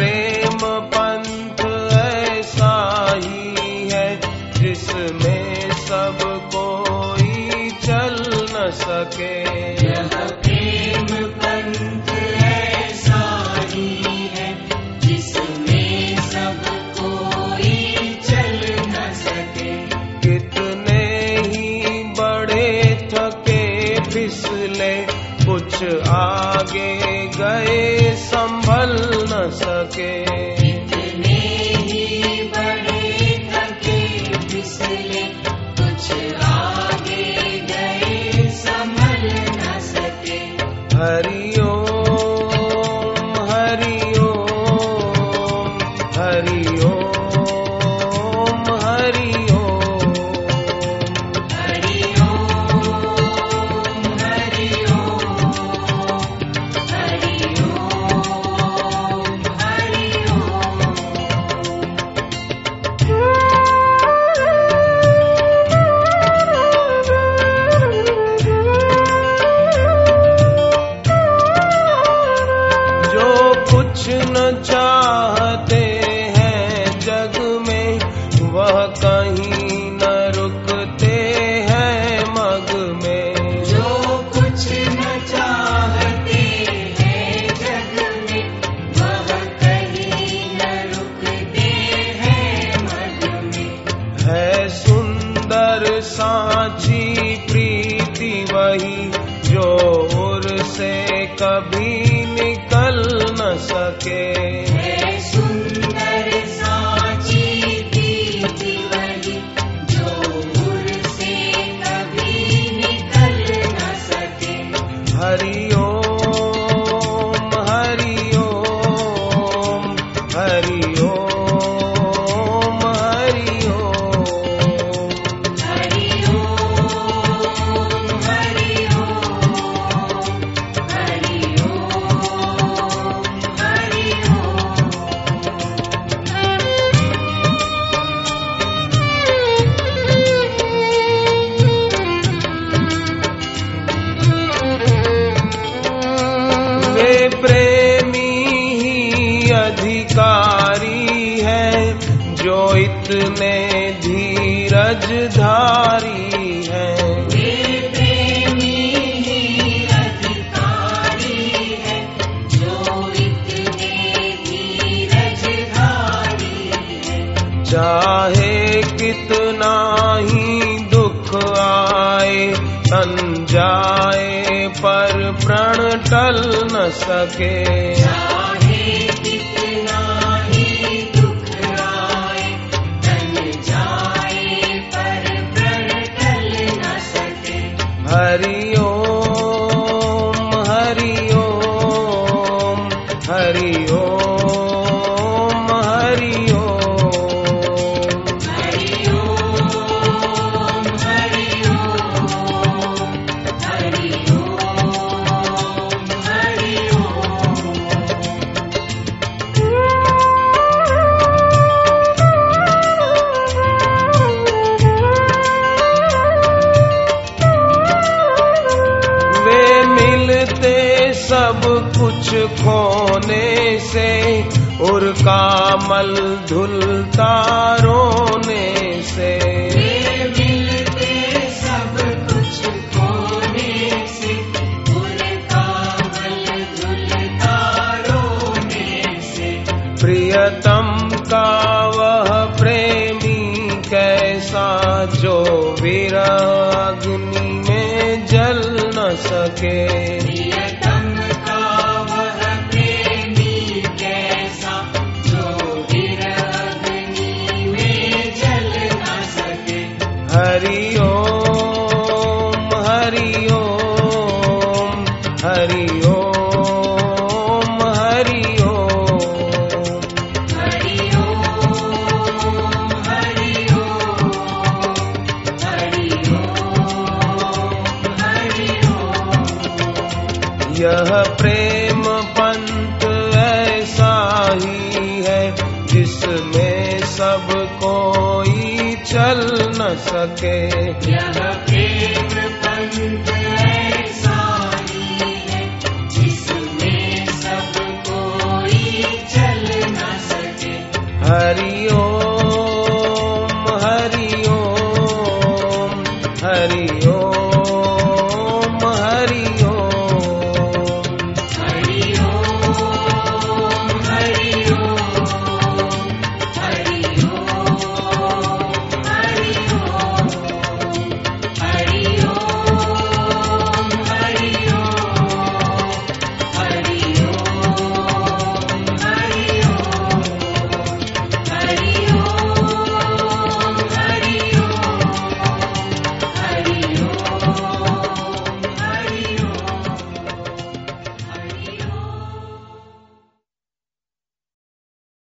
प्रेम पंथ ऐसा ही है जिसमें सब कोई चल न सके। यह प्रेम पंथ ऐसा ही है जिसमें सब कोई चल न सके। कितने ही बड़े थके फिसले कुछ आगे गए संभल न सके। कितने ही बड़े थके फिसले कुछ आगे गए संभल न सके। हरिओम हरिओम हरिओम। सांची प्रीति वही जो उर से कभी निकल न सके। सुंदर साची प्रीति वही जो उर से कभी निकल न सके। हरिओम इतने धीरज धारी हैं। चाहे कितना ही दुख आए तन जाए पर प्रण टल न सके। कुछ खोने से और कामल धुलता रोने से। वे मिलते सब कुछ खोने से उनका बल धुलता रोने से। प्रियतम का वह प्रेमी कैसा जो विरह अग्नि में जल न सके। हरि ओम यह प्रेम पंथ ऐसा ही है, जिसमें सब कोई चल न सके। यह प्रेम पंथ हरि